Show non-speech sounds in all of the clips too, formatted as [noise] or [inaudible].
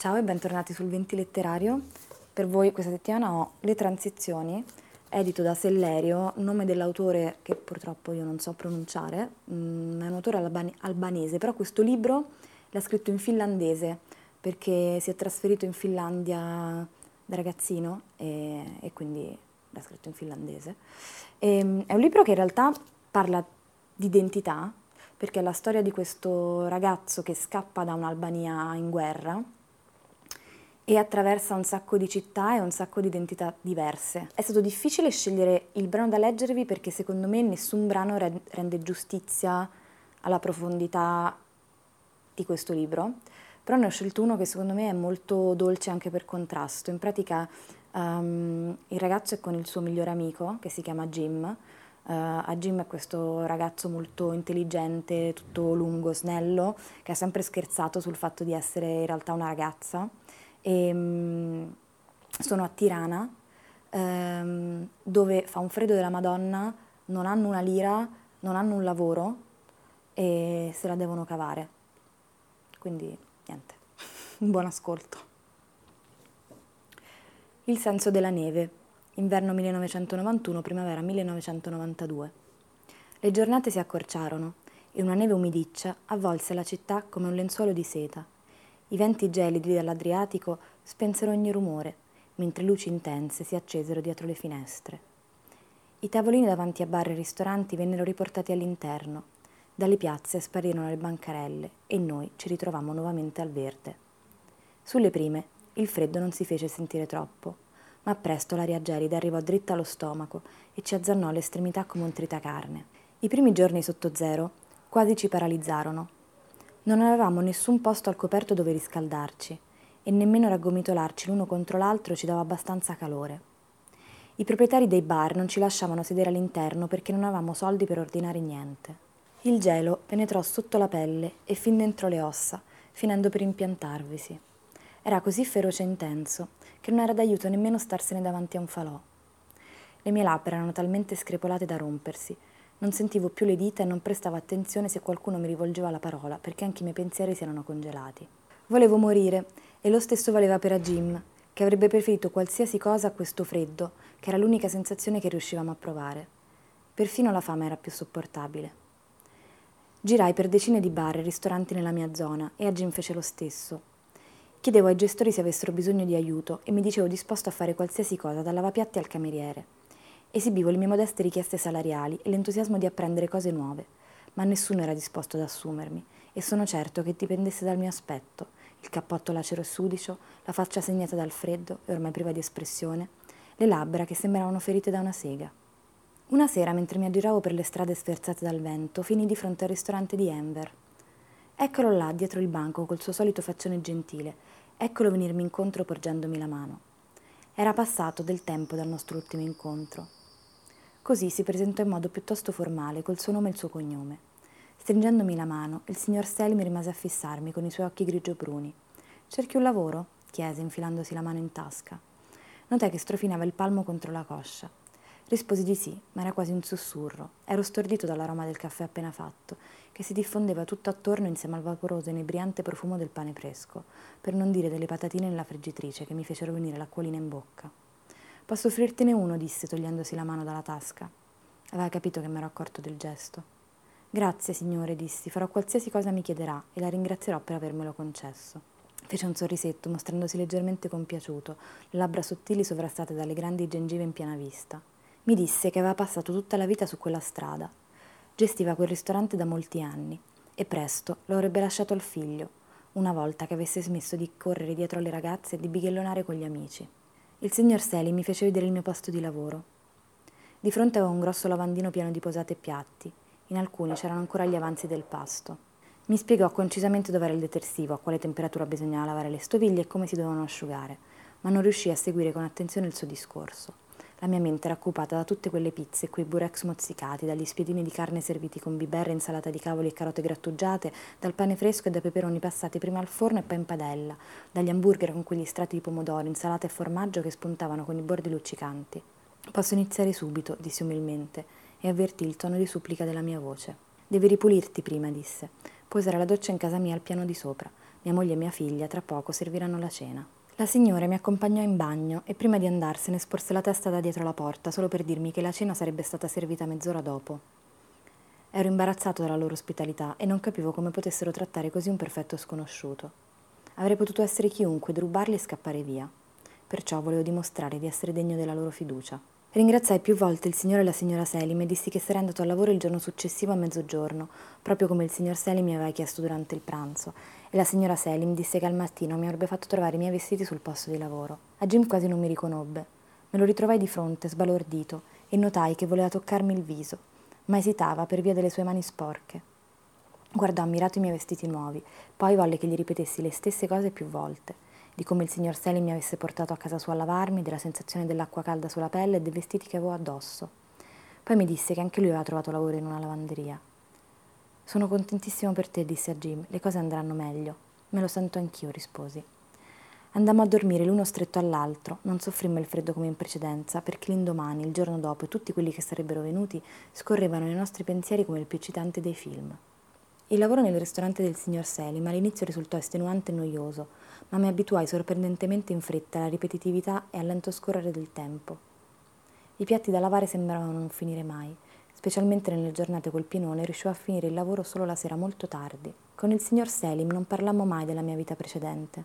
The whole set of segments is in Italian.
Ciao e bentornati sul Venti Letterario. Per voi questa settimana ho Le Transizioni, edito da Sellerio, nome dell'autore che purtroppo io non so pronunciare, mm, è un autore albanese, però questo libro l'ha scritto in finlandese perché si è trasferito in Finlandia da ragazzino e, e quindi l'ha scritto in finlandese. E, mm, è un libro che in realtà parla di identità, perché è la storia di questo ragazzo che scappa da un'Albania in guerra e attraversa un sacco di città e un sacco di identità diverse. È stato difficile scegliere il brano da leggervi perché secondo me nessun brano rende giustizia alla profondità di questo libro, però ne ho scelto uno che secondo me è molto dolce anche per contrasto. In pratica um, il ragazzo è con il suo migliore amico che si chiama Jim. Uh, a Jim è questo ragazzo molto intelligente, tutto lungo, snello, che ha sempre scherzato sul fatto di essere in realtà una ragazza e, um, sono a Tirana, um, dove fa un freddo della Madonna, non hanno una lira, non hanno un lavoro e se la devono cavare. Quindi niente, un [laughs] buon ascolto. Il senso della neve, inverno 1991, primavera 1992. Le giornate si accorciarono e una neve umidiccia avvolse la città come un lenzuolo di seta i venti gelidi dell'Adriatico spensero ogni rumore, mentre luci intense si accesero dietro le finestre. I tavolini davanti a bar e ristoranti vennero riportati all'interno. Dalle piazze sparirono le bancarelle e noi ci ritrovammo nuovamente al verde. Sulle prime il freddo non si fece sentire troppo, ma presto l'aria gelida arrivò dritta allo stomaco e ci azzannò all'estremità come un tritacarne. I primi giorni sotto zero quasi ci paralizzarono non avevamo nessun posto al coperto dove riscaldarci e nemmeno raggomitolarci l'uno contro l'altro ci dava abbastanza calore. I proprietari dei bar non ci lasciavano sedere all'interno perché non avevamo soldi per ordinare niente. Il gelo penetrò sotto la pelle e fin dentro le ossa, finendo per impiantarvisi. Era così feroce e intenso che non era d'aiuto nemmeno starsene davanti a un falò. Le mie labbra erano talmente screpolate da rompersi non sentivo più le dita e non prestavo attenzione se qualcuno mi rivolgeva la parola, perché anche i miei pensieri si erano congelati. Volevo morire, e lo stesso valeva per Jim, che avrebbe preferito qualsiasi cosa a questo freddo, che era l'unica sensazione che riuscivamo a provare. Perfino la fame era più sopportabile. Girai per decine di bar e ristoranti nella mia zona e a Jim fece lo stesso. Chiedevo ai gestori se avessero bisogno di aiuto e mi dicevo disposto a fare qualsiasi cosa, dal lavapiatti al cameriere. Esibivo le mie modeste richieste salariali e l'entusiasmo di apprendere cose nuove, ma nessuno era disposto ad assumermi e sono certo che dipendesse dal mio aspetto, il cappotto lacero e sudicio, la faccia segnata dal freddo e ormai priva di espressione, le labbra che sembravano ferite da una sega. Una sera, mentre mi aggiravo per le strade sferzate dal vento, finì di fronte al ristorante di Enver. Eccolo là, dietro il banco, col suo solito faccione gentile, eccolo venirmi incontro porgendomi la mano. Era passato del tempo dal nostro ultimo incontro. Così si presentò in modo piuttosto formale, col suo nome e il suo cognome. Stringendomi la mano, il signor Selmi rimase a fissarmi con i suoi occhi grigio-bruni. Cerchi un lavoro? chiese, infilandosi la mano in tasca. Notai che strofinava il palmo contro la coscia. Risposi di sì, ma era quasi un sussurro. Ero stordito dall'aroma del caffè appena fatto, che si diffondeva tutto attorno insieme al vaporoso e inebriante profumo del pane fresco, per non dire delle patatine nella friggitrice che mi fecero venire l'acquolina in bocca. Posso offrirtene uno, disse togliendosi la mano dalla tasca. Aveva capito che mi ero accorto del gesto. Grazie, signore, dissi, farò qualsiasi cosa mi chiederà e la ringrazierò per avermelo concesso. Fece un sorrisetto, mostrandosi leggermente compiaciuto, le labbra sottili sovrastate dalle grandi gengive in piena vista. Mi disse che aveva passato tutta la vita su quella strada. Gestiva quel ristorante da molti anni e presto lo avrebbe lasciato al figlio, una volta che avesse smesso di correre dietro alle ragazze e di bighellonare con gli amici. Il signor Seli mi fece vedere il mio posto di lavoro. Di fronte avevo un grosso lavandino pieno di posate e piatti. In alcuni c'erano ancora gli avanzi del pasto. Mi spiegò concisamente dov'era il detersivo, a quale temperatura bisognava lavare le stoviglie e come si dovevano asciugare, ma non riuscii a seguire con attenzione il suo discorso. La mia mente era occupata da tutte quelle pizze, quei burex mozzicati, dagli spiedini di carne serviti con biberre, insalata di cavoli e carote grattugiate, dal pane fresco e dai peperoni passati prima al forno e poi in padella, dagli hamburger con quegli strati di pomodoro, insalata e formaggio che spuntavano con i bordi luccicanti. Posso iniziare subito, dissi umilmente, e avvertì il tono di supplica della mia voce. Devi ripulirti prima, disse. Posare la doccia in casa mia al piano di sopra. Mia moglie e mia figlia tra poco serviranno la cena. La signora mi accompagnò in bagno e prima di andarsene sporse la testa da dietro la porta solo per dirmi che la cena sarebbe stata servita mezz'ora dopo. Ero imbarazzato dalla loro ospitalità e non capivo come potessero trattare così un perfetto sconosciuto. Avrei potuto essere chiunque, derubarli e scappare via. Perciò volevo dimostrare di essere degno della loro fiducia. Ringraziai più volte il signore e la signora Selim e dissi che sarei andato al lavoro il giorno successivo a mezzogiorno, proprio come il signor Selim mi aveva chiesto durante il pranzo, e la signora Selim disse che al mattino mi avrebbe fatto trovare i miei vestiti sul posto di lavoro. A Jim quasi non mi riconobbe. Me lo ritrovai di fronte, sbalordito, e notai che voleva toccarmi il viso, ma esitava per via delle sue mani sporche. Guardò ammirato i miei vestiti nuovi, poi volle che gli ripetessi le stesse cose più volte di come il signor Selim mi avesse portato a casa sua a lavarmi, della sensazione dell'acqua calda sulla pelle e dei vestiti che avevo addosso. Poi mi disse che anche lui aveva trovato lavoro in una lavanderia. Sono contentissimo per te, disse a Jim, le cose andranno meglio. Me lo sento anch'io, risposi. Andammo a dormire l'uno stretto all'altro, non soffrimmo il freddo come in precedenza, perché l'indomani, il giorno dopo e tutti quelli che sarebbero venuti scorrevano nei nostri pensieri come il più eccitante dei film. Il lavoro nel ristorante del signor Selim all'inizio risultò estenuante e noioso, ma mi abituai sorprendentemente in fretta alla ripetitività e al lento scorrere del tempo. I piatti da lavare sembravano non finire mai, specialmente nelle giornate col pienone riuscivo a finire il lavoro solo la sera molto tardi. Con il signor Selim non parlammo mai della mia vita precedente.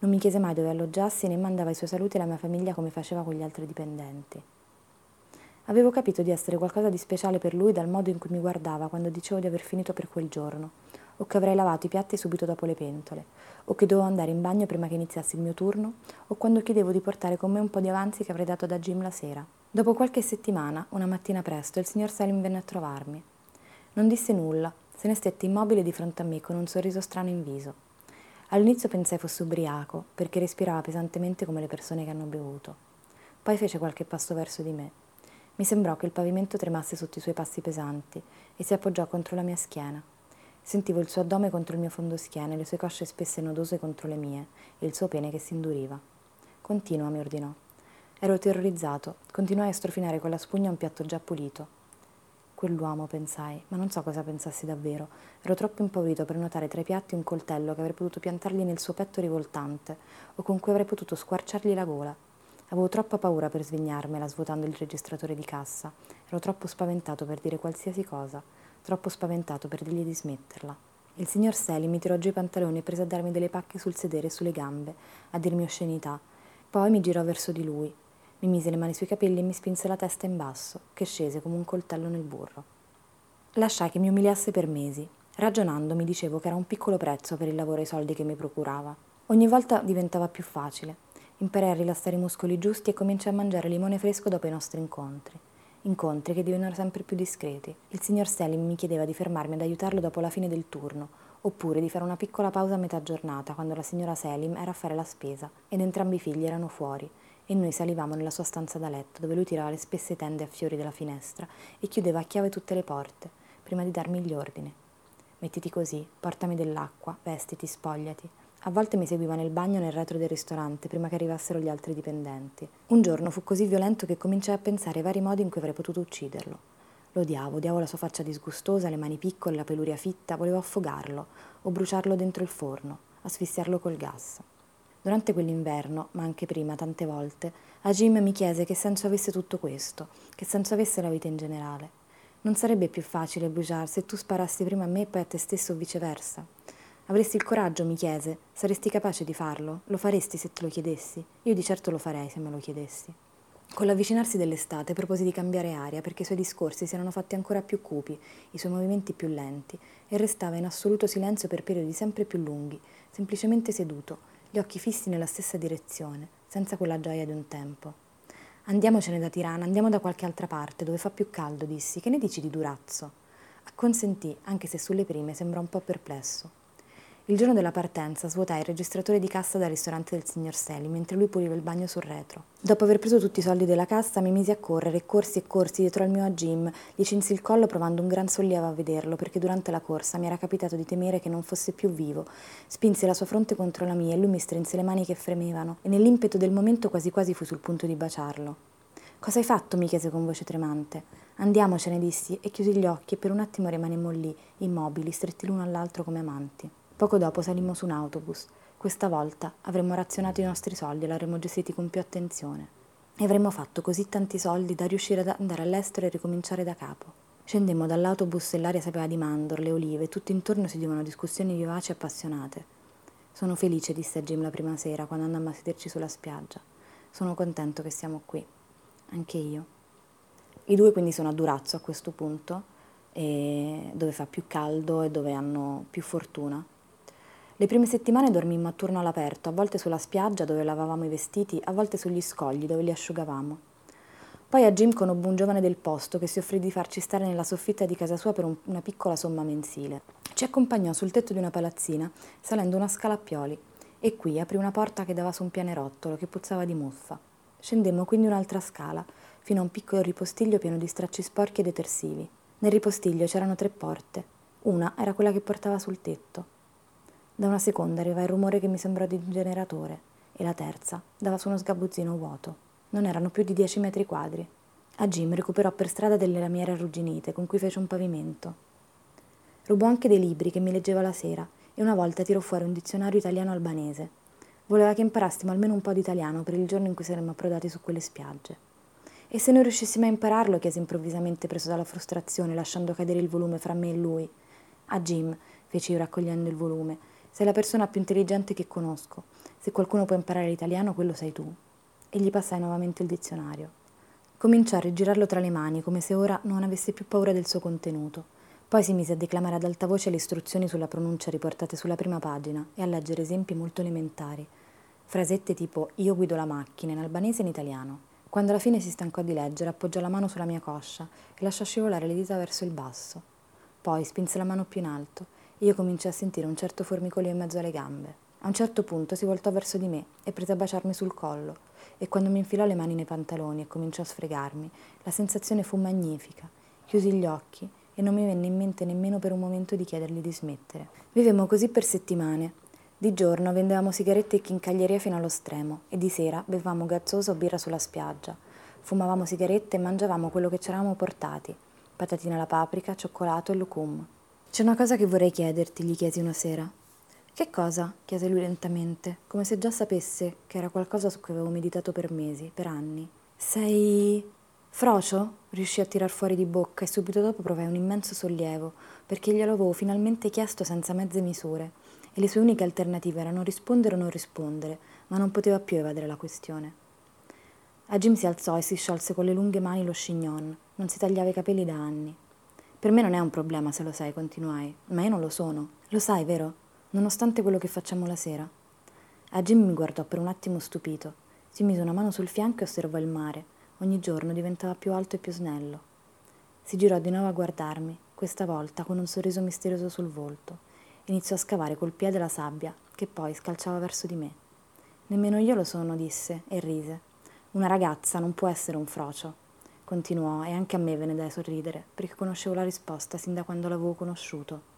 Non mi chiese mai dove alloggiassi né mandava i suoi saluti alla mia famiglia come faceva con gli altri dipendenti. Avevo capito di essere qualcosa di speciale per lui dal modo in cui mi guardava quando dicevo di aver finito per quel giorno, o che avrei lavato i piatti subito dopo le pentole, o che dovevo andare in bagno prima che iniziasse il mio turno, o quando chiedevo di portare con me un po' di avanzi che avrei dato da Jim la sera. Dopo qualche settimana, una mattina presto, il signor Salim venne a trovarmi. Non disse nulla, se ne stette immobile di fronte a me con un sorriso strano in viso. All'inizio pensai fosse ubriaco, perché respirava pesantemente come le persone che hanno bevuto. Poi fece qualche passo verso di me. Mi sembrò che il pavimento tremasse sotto i suoi passi pesanti e si appoggiò contro la mia schiena. Sentivo il suo addome contro il mio fondoschiena, le sue cosce spesse e nodose contro le mie e il suo pene che si induriva. Continua, mi ordinò. Ero terrorizzato. Continuai a strofinare con la spugna un piatto già pulito. Quell'uomo, pensai, ma non so cosa pensassi davvero. Ero troppo impaurito per notare tra i piatti un coltello che avrei potuto piantargli nel suo petto rivoltante o con cui avrei potuto squarciargli la gola. Avevo troppa paura per svegliarmela svuotando il registratore di cassa. Ero troppo spaventato per dire qualsiasi cosa, troppo spaventato per dirgli di smetterla. Il signor Seli mi tirò giù i pantaloni e prese a darmi delle pacche sul sedere e sulle gambe, a dirmi oscenità. Poi mi girò verso di lui. Mi mise le mani sui capelli e mi spinse la testa in basso, che scese come un coltello nel burro. Lasciai che mi umiliasse per mesi. Ragionando mi dicevo che era un piccolo prezzo per il lavoro e i soldi che mi procurava. Ogni volta diventava più facile. Imparai a rilassare i muscoli giusti e cominciai a mangiare limone fresco dopo i nostri incontri. Incontri che divennero sempre più discreti. Il signor Selim mi chiedeva di fermarmi ad aiutarlo dopo la fine del turno, oppure di fare una piccola pausa a metà giornata quando la signora Selim era a fare la spesa ed entrambi i figli erano fuori e noi salivamo nella sua stanza da letto dove lui tirava le spesse tende a fiori della finestra e chiudeva a chiave tutte le porte prima di darmi gli ordini. Mettiti così, portami dell'acqua, vestiti, spogliati. A volte mi seguiva nel bagno nel retro del ristorante prima che arrivassero gli altri dipendenti. Un giorno fu così violento che cominciai a pensare ai vari modi in cui avrei potuto ucciderlo. Lo odiavo, odiavo la sua faccia disgustosa, le mani piccole, la peluria fitta, volevo affogarlo o bruciarlo dentro il forno, asfissiarlo col gas. Durante quell'inverno, ma anche prima, tante volte, a Jim mi chiese che senso avesse tutto questo, che senso avesse la vita in generale. Non sarebbe più facile bruciare se tu sparassi prima a me e poi a te stesso o viceversa. Avresti il coraggio, mi chiese. Saresti capace di farlo? Lo faresti se te lo chiedessi? Io di certo lo farei se me lo chiedessi. Con l'avvicinarsi dell'estate proposi di cambiare aria perché i suoi discorsi si erano fatti ancora più cupi, i suoi movimenti più lenti, e restava in assoluto silenzio per periodi sempre più lunghi, semplicemente seduto, gli occhi fissi nella stessa direzione, senza quella gioia di un tempo. Andiamocene da Tirana, andiamo da qualche altra parte, dove fa più caldo, dissi. Che ne dici di Durazzo? Acconsentì, anche se sulle prime sembrò un po' perplesso. Il giorno della partenza svuotai il registratore di cassa dal ristorante del signor Seli mentre lui puliva il bagno sul retro. Dopo aver preso tutti i soldi della cassa mi misi a correre, corsi e corsi dietro al mio a gli cinsi il collo provando un gran sollievo a vederlo perché durante la corsa mi era capitato di temere che non fosse più vivo. Spinse la sua fronte contro la mia e lui mi strinse le mani che fremevano e nell'impeto del momento quasi quasi fu sul punto di baciarlo. Cosa hai fatto? mi chiese con voce tremante. Andiamocene, dissi e chiusi gli occhi e per un attimo rimanemmo lì, immobili, stretti l'uno all'altro come amanti. Poco dopo salimmo su un autobus. Questa volta avremmo razionato i nostri soldi e l'avremmo gestiti con più attenzione. E avremmo fatto così tanti soldi da riuscire ad andare all'estero e ricominciare da capo. Scendemmo dall'autobus e l'aria sapeva di mandorle, olive, tutto intorno si udivano discussioni vivaci e appassionate. Sono felice, disse a Jim la prima sera, quando andammo a sederci sulla spiaggia. Sono contento che siamo qui. Anche io. I due quindi sono a Durazzo a questo punto, dove fa più caldo e dove hanno più fortuna. Le prime settimane dormimmo a turno all'aperto, a volte sulla spiaggia dove lavavamo i vestiti, a volte sugli scogli dove li asciugavamo. Poi a Jim conobbe un giovane del posto che si offrì di farci stare nella soffitta di casa sua per un, una piccola somma mensile. Ci accompagnò sul tetto di una palazzina, salendo una scala a pioli, e qui aprì una porta che dava su un pianerottolo che puzzava di muffa. Scendemmo quindi un'altra scala, fino a un piccolo ripostiglio pieno di stracci sporchi e detersivi. Nel ripostiglio c'erano tre porte. Una era quella che portava sul tetto. Da una seconda arriva il rumore che mi sembrò di un generatore e la terza dava su uno sgabuzzino vuoto. Non erano più di dieci metri quadri. A Jim recuperò per strada delle lamiere arrugginite con cui fece un pavimento. Rubò anche dei libri che mi leggeva la sera e una volta tirò fuori un dizionario italiano-albanese. Voleva che imparassimo almeno un po' di italiano per il giorno in cui saremmo approdati su quelle spiagge. E se non riuscissimo a impararlo, chiese improvvisamente preso dalla frustrazione, lasciando cadere il volume fra me e lui. A Jim, feci io raccogliendo il volume, sei la persona più intelligente che conosco. Se qualcuno può imparare l'italiano, quello sei tu. E gli passai nuovamente il dizionario. Cominciò a rigirarlo tra le mani, come se ora non avesse più paura del suo contenuto. Poi si mise a declamare ad alta voce le istruzioni sulla pronuncia riportate sulla prima pagina e a leggere esempi molto elementari. Frasette tipo io guido la macchina in albanese e in italiano. Quando alla fine si stancò di leggere, appoggiò la mano sulla mia coscia e lasciò scivolare le dita verso il basso. Poi spinse la mano più in alto io cominciai a sentire un certo formicolio in mezzo alle gambe. A un certo punto si voltò verso di me e prese a baciarmi sul collo, e quando mi infilò le mani nei pantaloni e cominciò a sfregarmi, la sensazione fu magnifica. Chiusi gli occhi e non mi venne in mente nemmeno per un momento di chiedergli di smettere. Vivemmo così per settimane. Di giorno vendevamo sigarette e chincaglieria fino allo stremo e di sera bevevamo gazzosa o birra sulla spiaggia. Fumavamo sigarette e mangiavamo quello che ci eravamo portati, patatine alla paprika, cioccolato e lucum. C'è una cosa che vorrei chiederti, gli chiesi una sera. Che cosa? chiese lui lentamente, come se già sapesse che era qualcosa su cui avevo meditato per mesi, per anni. Sei. Frocio? riuscì a tirar fuori di bocca e subito dopo provai un immenso sollievo, perché glielo avevo finalmente chiesto senza mezze misure, e le sue uniche alternative erano rispondere o non rispondere, ma non poteva più evadere la questione. A Jim si alzò e si sciolse con le lunghe mani lo chignon, non si tagliava i capelli da anni. Per me non è un problema se lo sai, continuai, ma io non lo sono. Lo sai, vero? Nonostante quello che facciamo la sera. A Jim mi guardò per un attimo stupito. Si mise una mano sul fianco e osservò il mare. Ogni giorno diventava più alto e più snello. Si girò di nuovo a guardarmi, questa volta con un sorriso misterioso sul volto. Iniziò a scavare col piede la sabbia, che poi scalciava verso di me. Nemmeno io lo sono, disse e rise. Una ragazza non può essere un frocio continuò, e anche a me venne da sorridere, perché conoscevo la risposta sin da quando l'avevo conosciuto.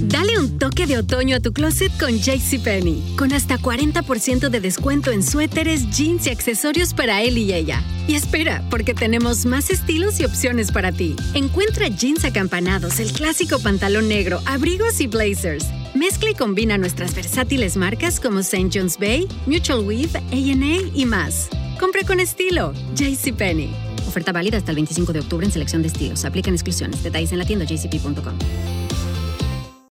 Dale un toque de otoño a tu closet con JCPenney, con hasta 40% de descuento en suéteres, jeans y accesorios para él y ella. Y espera, porque tenemos más estilos y opciones para ti. Encuentra jeans acampanados, el clásico pantalón negro, abrigos y blazers Mezcla y combina nuestras versátiles marcas como St. John's Bay, Mutual Weave, A&A y más. Compra con estilo. JCPenney. Oferta válida hasta el 25 de octubre en selección de estilos. Aplican exclusiones. Detalles en la tienda jcp.com.